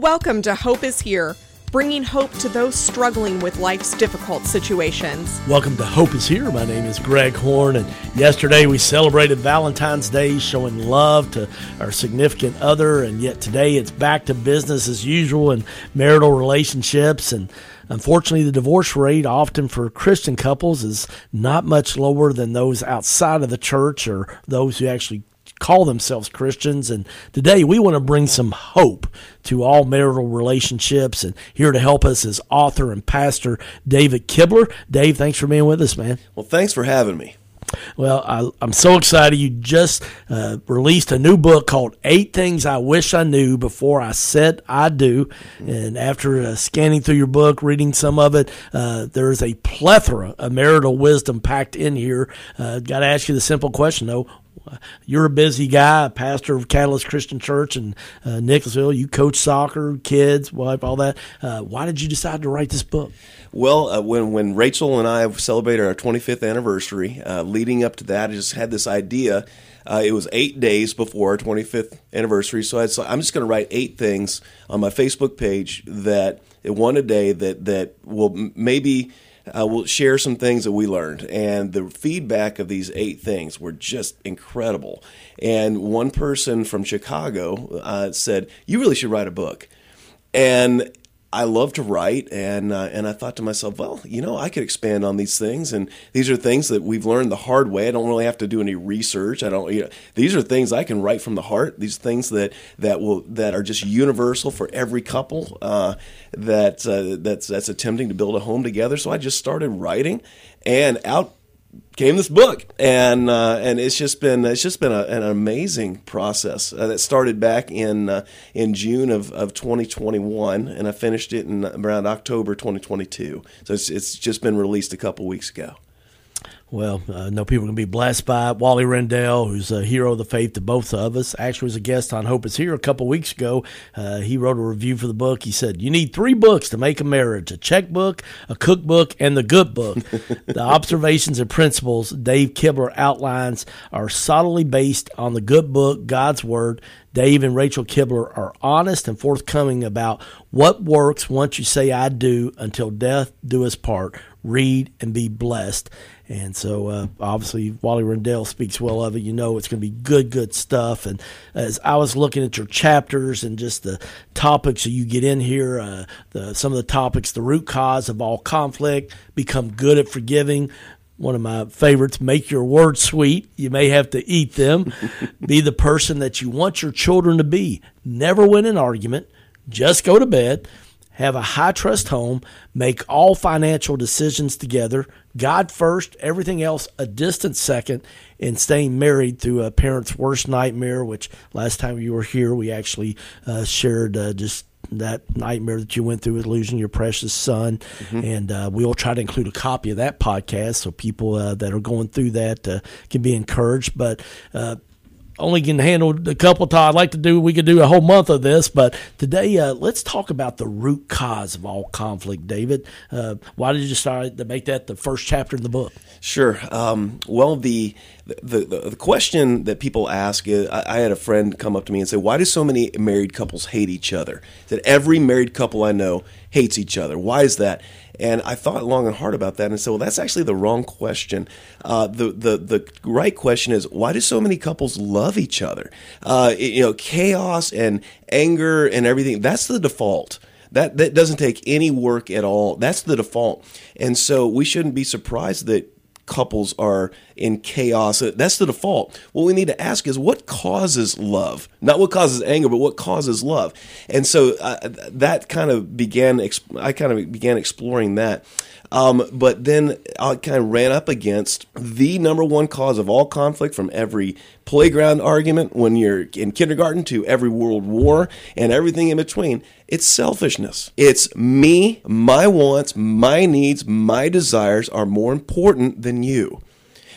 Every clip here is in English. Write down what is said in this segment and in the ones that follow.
Welcome to Hope is Here, bringing hope to those struggling with life's difficult situations. Welcome to Hope is Here. My name is Greg Horn, and yesterday we celebrated Valentine's Day, showing love to our significant other, and yet today it's back to business as usual in marital relationships. And unfortunately, the divorce rate, often for Christian couples, is not much lower than those outside of the church or those who actually call themselves Christians. And today we want to bring some hope to all marital relationships. And here to help us is author and pastor David Kibler. Dave, thanks for being with us, man. Well, thanks for having me. Well, I, am so excited. You just uh, released a new book called Eight Things I Wish I Knew Before I Said I Do. And after uh, scanning through your book, reading some of it, uh, there is a plethora of marital wisdom packed in here. Uh, Got to ask you the simple question, though you're a busy guy, pastor of Catalyst Christian Church in uh, Nicholasville. You coach soccer, kids, wife, all that. Uh, why did you decide to write this book? Well, uh, when when Rachel and I celebrated our 25th anniversary, uh, leading up to that, I just had this idea. Uh, it was eight days before our 25th anniversary, so I so I am just going to write eight things on my Facebook page that one a day that that will maybe uh, we'll share some things that we learned. And the feedback of these eight things were just incredible. And one person from Chicago uh, said, You really should write a book. And I love to write, and uh, and I thought to myself, well, you know, I could expand on these things, and these are things that we've learned the hard way. I don't really have to do any research. I don't. You know, these are things I can write from the heart. These things that that will that are just universal for every couple uh, that uh, that's that's attempting to build a home together. So I just started writing, and out came this book, and uh, and it's just been it's just been a, an amazing process uh, that started back in uh, in June of, of 2021, and I finished it in around October 2022. So it's it's just been released a couple weeks ago. Well, I know people are going to be blessed by it. Wally Rendell, who's a hero of the faith to both of us, actually was a guest on Hope is Here a couple weeks ago. Uh, he wrote a review for the book. He said, You need three books to make a marriage a checkbook, a cookbook, and the good book. the observations and principles Dave Kibler outlines are solidly based on the good book, God's Word. Dave and Rachel Kibler are honest and forthcoming about what works once you say I do until death do us part. Read and be blessed. And so, uh, obviously, Wally Rendell speaks well of it. You know, it's going to be good, good stuff. And as I was looking at your chapters and just the topics that you get in here, uh, the, some of the topics, the root cause of all conflict, become good at forgiving. One of my favorites, make your words sweet. You may have to eat them. be the person that you want your children to be. Never win an argument. Just go to bed have a high trust home, make all financial decisions together, God first, everything else a distant second, and staying married through a parent's worst nightmare, which last time you were here, we actually uh, shared uh, just that nightmare that you went through with losing your precious son. Mm-hmm. And uh, we'll try to include a copy of that podcast so people uh, that are going through that uh, can be encouraged. But uh, only can handle a couple times. I'd like to do, we could do a whole month of this, but today uh, let's talk about the root cause of all conflict, David. Uh, why did you decide to make that the first chapter in the book? Sure. Um, well, the, the, the, the, question that people ask is I, I, had a friend come up to me and say, Why do so many married couples hate each other? That every married couple I know hates each other. Why is that? And I thought long and hard about that and said, well, that's actually the wrong question. Uh, the, the, the right question is, why do so many couples love each other? Uh, you know, chaos and anger and everything, that's the default. That, that doesn't take any work at all. That's the default. And so we shouldn't be surprised that couples are in chaos. That's the default. What we need to ask is what causes love? Not what causes anger, but what causes love. And so uh, that kind of began, I kind of began exploring that. Um, but then I kind of ran up against the number one cause of all conflict from every playground argument when you're in kindergarten to every world war and everything in between. It's selfishness. It's me, my wants, my needs, my desires are more important than you.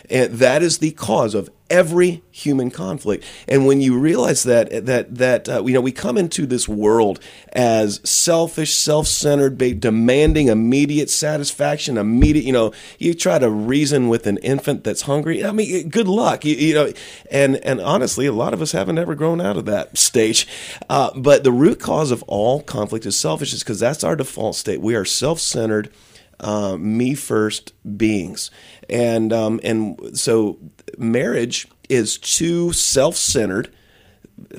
And that is the cause of every human conflict. And when you realize that that that uh, you know we come into this world as selfish, self-centered, demanding immediate satisfaction, immediate. You know, you try to reason with an infant that's hungry. I mean, good luck. You, you know, and and honestly, a lot of us haven't ever grown out of that stage. Uh, but the root cause of all conflict is selfishness because that's our default state. We are self-centered. Uh, me first beings, and um, and so marriage is two self-centered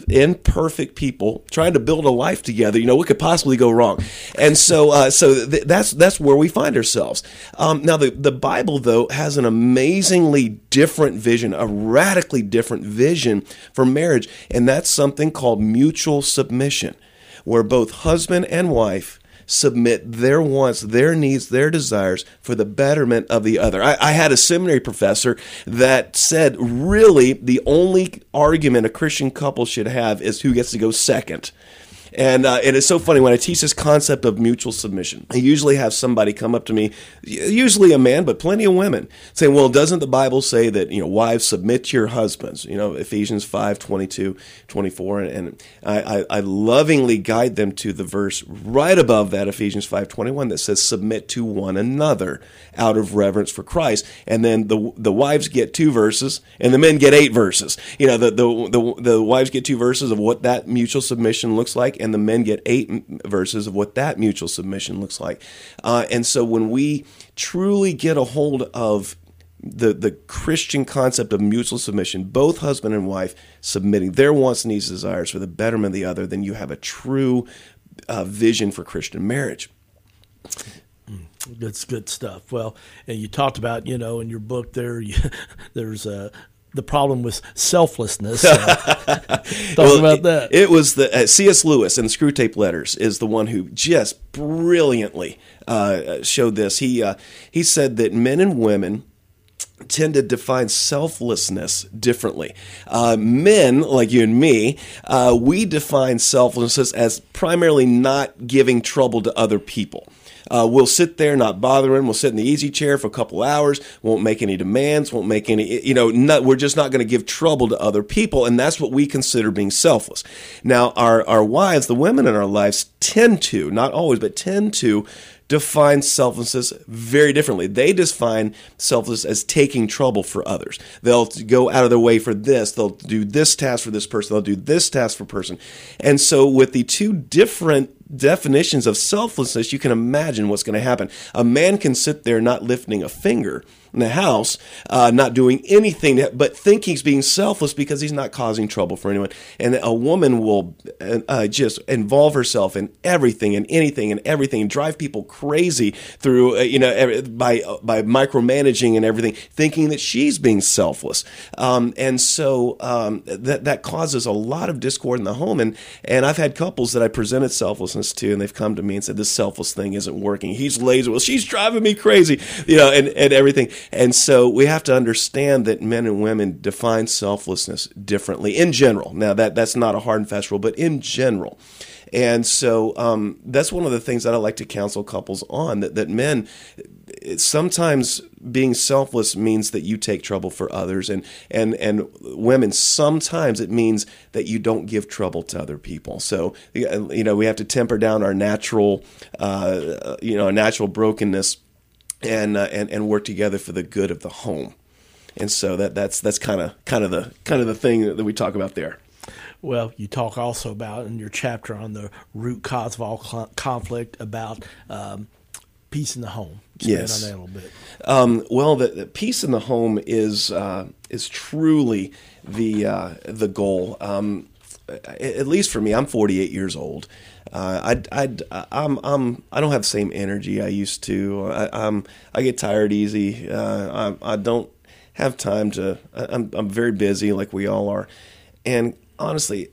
imperfect people trying to build a life together. You know, what could possibly go wrong? And so, uh, so th- that's that's where we find ourselves. Um, now, the the Bible though has an amazingly different vision, a radically different vision for marriage, and that's something called mutual submission, where both husband and wife submit their wants, their needs, their desires for the betterment of the other. I, I, had a seminary professor that said, really, the only argument a Christian couple should have is who gets to go second. And uh, it is so funny when I teach this concept of mutual submission. I usually have somebody come up to me, usually a man, but plenty of women, saying, "Well, doesn't the Bible say that you know wives submit to your husbands?" You know, Ephesians 5, 22, 24. and, and I, I, I, lovingly guide them to the verse right above that, Ephesians five twenty one, that says, "Submit to one another out of reverence for Christ." And then the the wives get two verses, and the men get eight verses. You know, the the the, the wives get two verses of what that mutual submission looks like and the men get eight verses of what that mutual submission looks like. Uh, and so when we truly get a hold of the the Christian concept of mutual submission, both husband and wife submitting their wants, needs, desires for the betterment of the other, then you have a true uh, vision for Christian marriage. That's good stuff. Well, and you talked about, you know, in your book there, you, there's a the problem with selflessness. talk well, about that. It, it was the uh, C.S. Lewis in the Screwtape Letters is the one who just brilliantly uh, showed this. He uh, he said that men and women tend to define selflessness differently. Uh, men, like you and me, uh, we define selflessness as primarily not giving trouble to other people. Uh, we'll sit there, not bothering. We'll sit in the easy chair for a couple hours. Won't make any demands. Won't make any. You know, not, we're just not going to give trouble to other people, and that's what we consider being selfless. Now, our our wives, the women in our lives, tend to, not always, but tend to define selflessness very differently. They define selflessness as taking trouble for others. They'll go out of their way for this. They'll do this task for this person. They'll do this task for person. And so with the two different definitions of selflessness, you can imagine what's going to happen. A man can sit there not lifting a finger in the house, uh, not doing anything, but think he's being selfless because he's not causing trouble for anyone. And a woman will uh, just involve herself in everything and anything and everything, drive people crazy through, uh, you know, by by micromanaging and everything, thinking that she's being selfless. Um, and so um, that that causes a lot of discord in the home. And and I've had couples that I presented selflessness to, and they've come to me and said, "This selfless thing isn't working. He's lazy. Well, she's driving me crazy, you know, and and everything." And so we have to understand that men and women define selflessness differently in general. Now that that's not a hard and fast rule, but in general. And so um, that's one of the things that I like to counsel couples on that, that men sometimes being selfless means that you take trouble for others and, and, and women sometimes it means that you don't give trouble to other people. So, you know, we have to temper down our natural, uh, you know, natural brokenness and uh, and and work together for the good of the home. And so that that's that's kind of kind of the kind of the thing that we talk about there. Well, you talk also about in your chapter on the root cause of all conflict about um, peace in the home. Expand yes, on that a little bit. Um, well, the, the, peace in the home is uh, is truly the uh, the goal. Um, at least for me, I'm 48 years old. Uh, I, I, I'm, I'm, I don't have the same energy I used to. I, I'm, I get tired easy. Uh, I, I don't have time to. I'm, I'm very busy, like we all are, and honestly,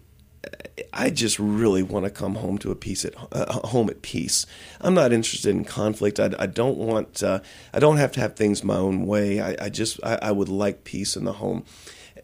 I just really want to come home to a peace at uh, home at peace. I'm not interested in conflict. I, I don't want. Uh, I don't have to have things my own way. I, I just. I, I, would like peace in the home.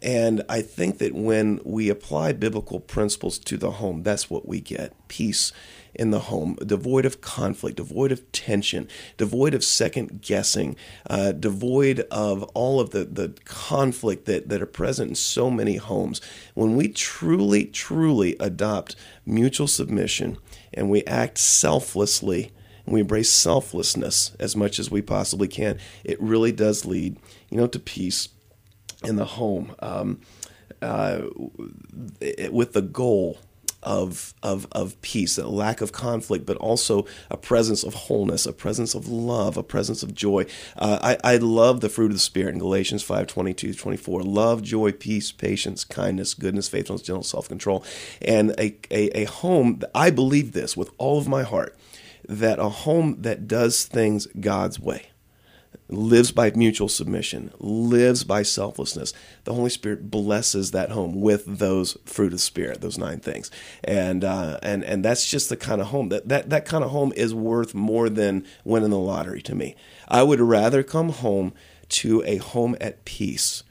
And I think that when we apply biblical principles to the home, that's what we get peace in the home, devoid of conflict, devoid of tension, devoid of second guessing, uh, devoid of all of the, the conflict that, that are present in so many homes. When we truly, truly adopt mutual submission and we act selflessly, and we embrace selflessness as much as we possibly can, it really does lead, you know, to peace in the home um, uh, with the goal of, of, of peace, a lack of conflict, but also a presence of wholeness, a presence of love, a presence of joy. Uh, I, I love the fruit of the Spirit in Galatians 5 22 24. Love, joy, peace, patience, kindness, goodness, faithfulness, gentleness, self control. And a, a, a home, I believe this with all of my heart, that a home that does things God's way lives by mutual submission, lives by selflessness. The Holy Spirit blesses that home with those fruit of spirit, those nine things, and uh, and and that's just the kind of home that that that kind of home is worth more than winning the lottery to me. I would rather come home to a home at peace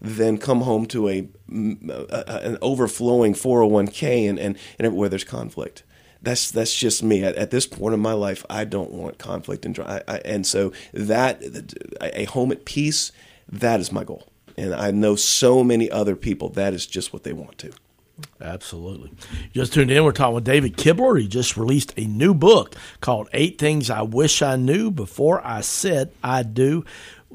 than come home to a, a an overflowing 401k and, and, and where there's conflict that's that's just me. At, at, this point in my life, I don't want conflict and I, I, and so that a home at peace that is my goal. And I know so many other people that is just what they want to. Absolutely. Just tuned in. We're talking with David Kibler. He just released a new book called Eight Things I Wish I Knew Before I Said I Do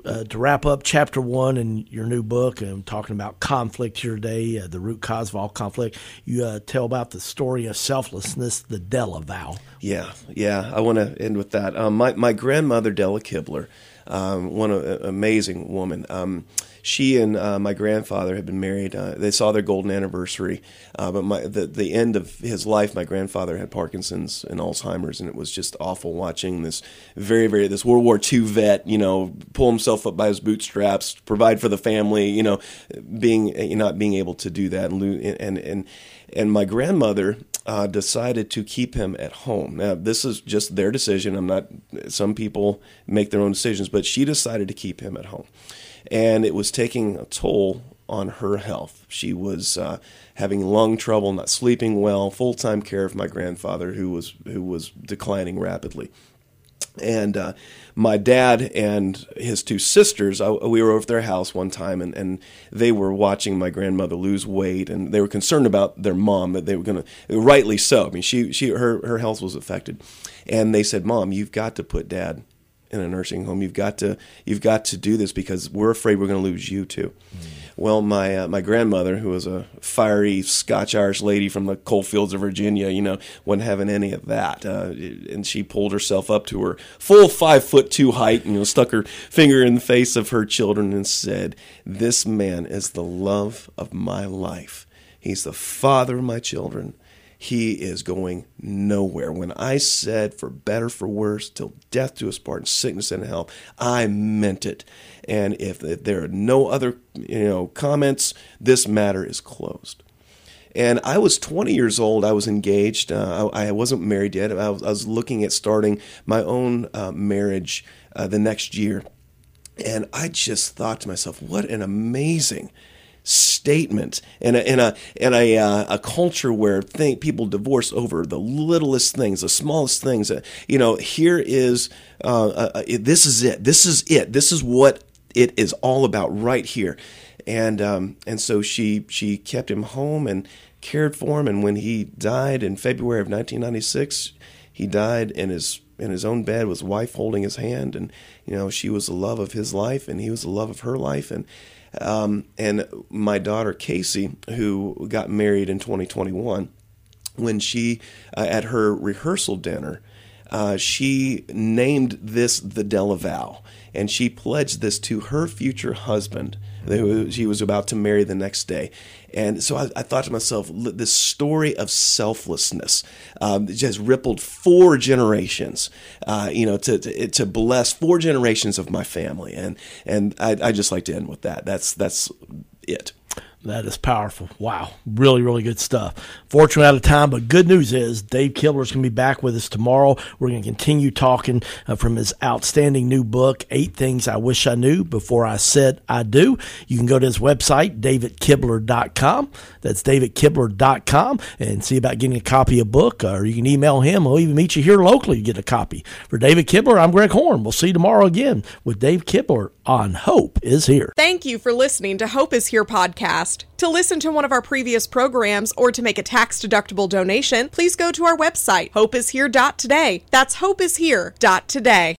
uh, to wrap up chapter one in your new book, and talking about conflict here today, uh, the root cause of all conflict, you uh, tell about the story of selflessness, the Della vow. Yeah, yeah. I want to end with that. Um, my my grandmother Della Kibler, um, one uh, amazing woman. Um, she and uh, my grandfather had been married. Uh, they saw their golden anniversary, uh, but my, the the end of his life, my grandfather had Parkinson's and Alzheimer's, and it was just awful watching this very very this World War II vet, you know, pull himself up by his bootstraps, provide for the family, you know, being not being able to do that, and and and and my grandmother uh, decided to keep him at home. Now, this is just their decision. I'm not. Some people make their own decisions, but she decided to keep him at home and it was taking a toll on her health. She was uh, having lung trouble, not sleeping well, full time care of my grandfather, who was who was declining rapidly. And uh, my dad and his two sisters, I, we were over at their house one time, and, and they were watching my grandmother lose weight, and they were concerned about their mom that they were going to, rightly so. I mean, she she her her health was affected, and they said, "Mom, you've got to put dad in a nursing home. You've got to you've got to do this because we're afraid we're going to lose you too. Mm. Well, my uh, my grandmother, who was a fiery Scotch Irish lady from the coal fields of Virginia, you know, wasn't having any of that, uh, and she pulled herself up to her full five foot two height, and you know, stuck her finger in the face of her children and said, "This man is the love of my life. He's the father of my children." He is going nowhere. When I said for better, for worse, till death do us part, in sickness and health, I meant it. And if, if there are no other you know comments, this matter is closed. And I was 20 years old. I was engaged. Uh, I, I, wasn't married yet. I was, I was, looking at starting my own uh, marriage uh, the next year. And I just thought to myself, what an amazing statement in a in a in a uh, a culture where think people divorce over the littlest things, the smallest things. Uh, you know, here is uh, uh, uh, this is it. This is it. This is what it is all about right here. And um, and so she she kept him home and cared for him. And when he died in February of 1996, he died in his in his own bed with his wife holding his hand and you know she was the love of his life and he was the love of her life and um, and my daughter Casey, who got married in 2021, when she uh, at her rehearsal dinner, uh, she named this the Della vow, and she pledged this to her future husband, who she was about to marry the next day. And so I, I thought to myself, this story of selflessness um, just rippled four generations, uh, you know, to, to, to bless four generations of my family, and and I, I just like to end with that. That's that's it. That is powerful. Wow. Really, really good stuff. Fortunately, out of time, but good news is Dave Kibler is going to be back with us tomorrow. We're going to continue talking uh, from his outstanding new book, Eight Things I Wish I Knew Before I Said I Do. You can go to his website, davidkibler.com. That's davidkibler.com and see about getting a copy of book, or you can email him. He'll even meet you here locally to get a copy. For David Kibler, I'm Greg Horn. We'll see you tomorrow again with Dave Kibler on Hope is Here. Thank you for listening to Hope is Here podcast. To listen to one of our previous programs or to make a tax deductible donation, please go to our website, hopeishere.today. That's hopeishere.today.